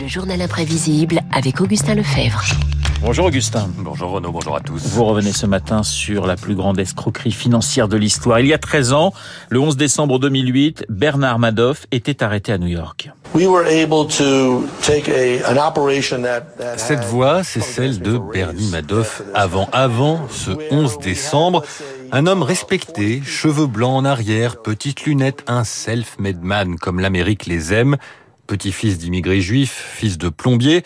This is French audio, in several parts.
Le journal imprévisible avec Augustin Lefebvre. Bonjour Augustin. Bonjour Renaud, bonjour à tous. Vous revenez ce matin sur la plus grande escroquerie financière de l'histoire. Il y a 13 ans, le 11 décembre 2008, Bernard Madoff était arrêté à New York. Cette voix, c'est celle de Bernie Madoff avant, avant ce 11 décembre. Un homme respecté, cheveux blancs en arrière, petites lunettes, un self-made man comme l'Amérique les aime. Petit-fils d'immigrés juifs, fils de plombier.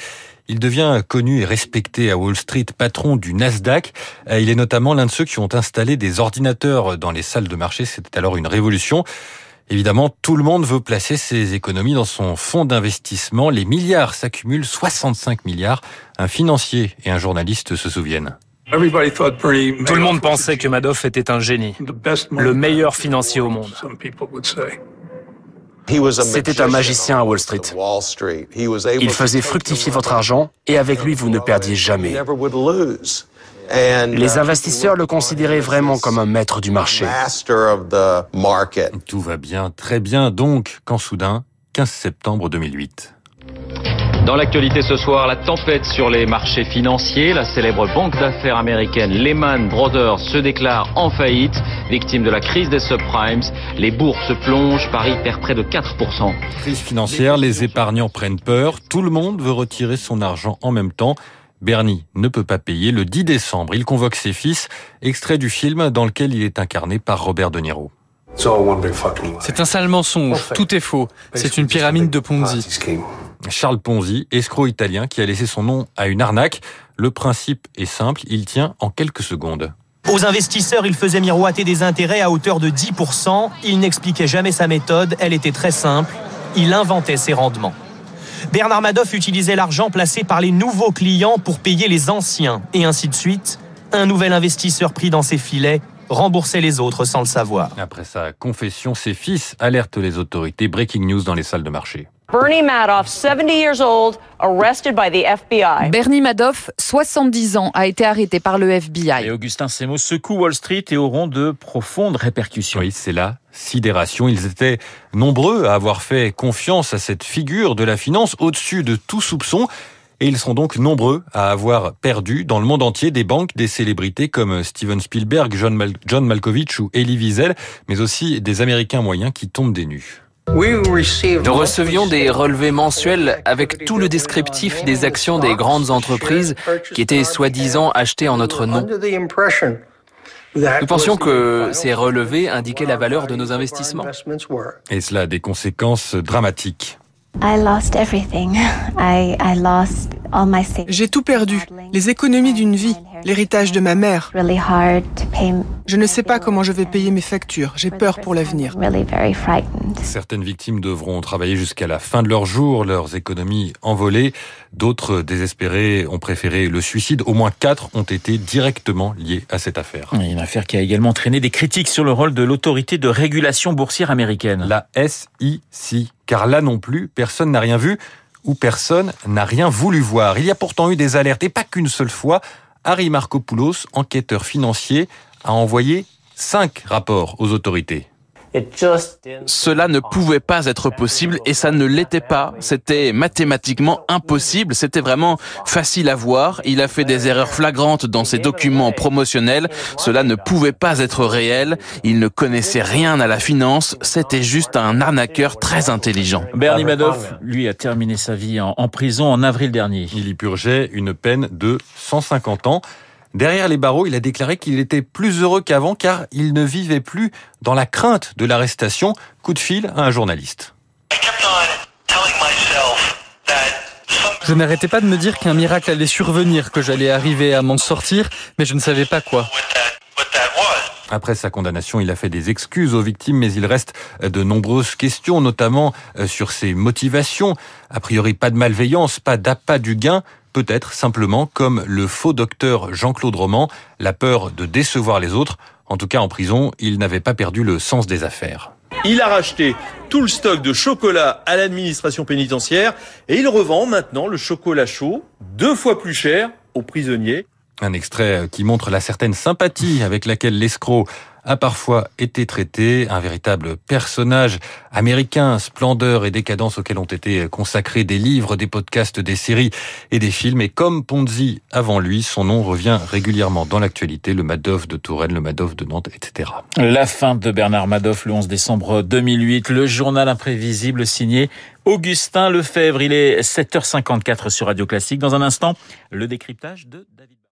Il devient connu et respecté à Wall Street, patron du Nasdaq. Euh, il est notamment l'un de ceux qui ont installé des ordinateurs dans les salles de marché. C'était alors une révolution. Évidemment, tout le monde veut placer ses économies dans son fonds d'investissement. Les milliards s'accumulent, 65 milliards. Un financier et un journaliste se souviennent. Tout le monde pensait que Madoff était un génie, le meilleur financier au monde. C'était un magicien à Wall Street. Il faisait fructifier votre argent et avec lui, vous ne perdiez jamais. Les investisseurs le considéraient vraiment comme un maître du marché. Tout va bien, très bien donc, quand soudain, 15 septembre 2008. Dans l'actualité ce soir, la tempête sur les marchés financiers. La célèbre banque d'affaires américaine Lehman Brothers se déclare en faillite, victime de la crise des subprimes. Les bourses plongent, Paris perd près de 4%. Crise financière, les épargnants prennent peur, tout le monde veut retirer son argent en même temps. Bernie ne peut pas payer. Le 10 décembre, il convoque ses fils, extrait du film dans lequel il est incarné par Robert De Niro. C'est un sale mensonge, tout est faux. C'est une pyramide de Ponzi. Charles Ponzi, escroc italien qui a laissé son nom à une arnaque. Le principe est simple, il tient en quelques secondes. Aux investisseurs, il faisait miroiter des intérêts à hauteur de 10%. Il n'expliquait jamais sa méthode, elle était très simple. Il inventait ses rendements. Bernard Madoff utilisait l'argent placé par les nouveaux clients pour payer les anciens, et ainsi de suite. Un nouvel investisseur pris dans ses filets rembourser les autres sans le savoir. Après sa confession, ses fils alertent les autorités. Breaking news dans les salles de marché. Bernie Madoff, 70 years old, arrested by the FBI. Bernie Madoff, 70 ans, a été arrêté par le FBI. Et Augustin, ces mots secouent Wall Street et auront de profondes répercussions. Oui, c'est la sidération. Ils étaient nombreux à avoir fait confiance à cette figure de la finance au-dessus de tout soupçon. Et ils sont donc nombreux à avoir perdu dans le monde entier des banques, des célébrités comme Steven Spielberg, John, John Malkovich ou Elie Wiesel, mais aussi des Américains moyens qui tombent des nues. Nous recevions des relevés mensuels avec tout le descriptif des actions des grandes entreprises qui étaient soi-disant achetées en notre nom. Nous pensions que ces relevés indiquaient la valeur de nos investissements. Et cela a des conséquences dramatiques. J'ai tout perdu, les économies d'une vie, l'héritage de ma mère. Je ne sais pas comment je vais payer mes factures, j'ai peur pour l'avenir. Certaines victimes devront travailler jusqu'à la fin de leur jour, leurs économies envolées. D'autres désespérés ont préféré le suicide. Au moins quatre ont été directement liés à cette affaire. Une affaire qui a également entraîné des critiques sur le rôle de l'autorité de régulation boursière américaine. La SEC. Car là non plus, personne n'a rien vu ou personne n'a rien voulu voir. Il y a pourtant eu des alertes, et pas qu'une seule fois. Harry Markopoulos, enquêteur financier, a envoyé cinq rapports aux autorités. Cela ne pouvait pas être possible et ça ne l'était pas. C'était mathématiquement impossible. C'était vraiment facile à voir. Il a fait des erreurs flagrantes dans ses documents promotionnels. Cela ne pouvait pas être réel. Il ne connaissait rien à la finance. C'était juste un arnaqueur très intelligent. Bernie Madoff, lui, a terminé sa vie en, en prison en avril dernier. Il y purgeait une peine de 150 ans. Derrière les barreaux, il a déclaré qu'il était plus heureux qu'avant car il ne vivait plus dans la crainte de l'arrestation. Coup de fil à un journaliste. Je n'arrêtais pas de me dire qu'un miracle allait survenir, que j'allais arriver à m'en sortir, mais je ne savais pas quoi. Après sa condamnation, il a fait des excuses aux victimes, mais il reste de nombreuses questions, notamment euh, sur ses motivations. A priori, pas de malveillance, pas d'appât du gain, peut-être simplement comme le faux docteur Jean-Claude Roman, la peur de décevoir les autres. En tout cas, en prison, il n'avait pas perdu le sens des affaires. Il a racheté tout le stock de chocolat à l'administration pénitentiaire et il revend maintenant le chocolat chaud deux fois plus cher aux prisonniers. Un extrait qui montre la certaine sympathie avec laquelle l'escroc a parfois été traité, un véritable personnage américain, splendeur et décadence auxquels ont été consacrés des livres, des podcasts, des séries et des films. Et comme Ponzi avant lui, son nom revient régulièrement dans l'actualité, le Madoff de Touraine, le Madoff de Nantes, etc. La fin de Bernard Madoff le 11 décembre 2008, le journal imprévisible signé Augustin Lefebvre. Il est 7h54 sur Radio Classique. Dans un instant, le décryptage de David.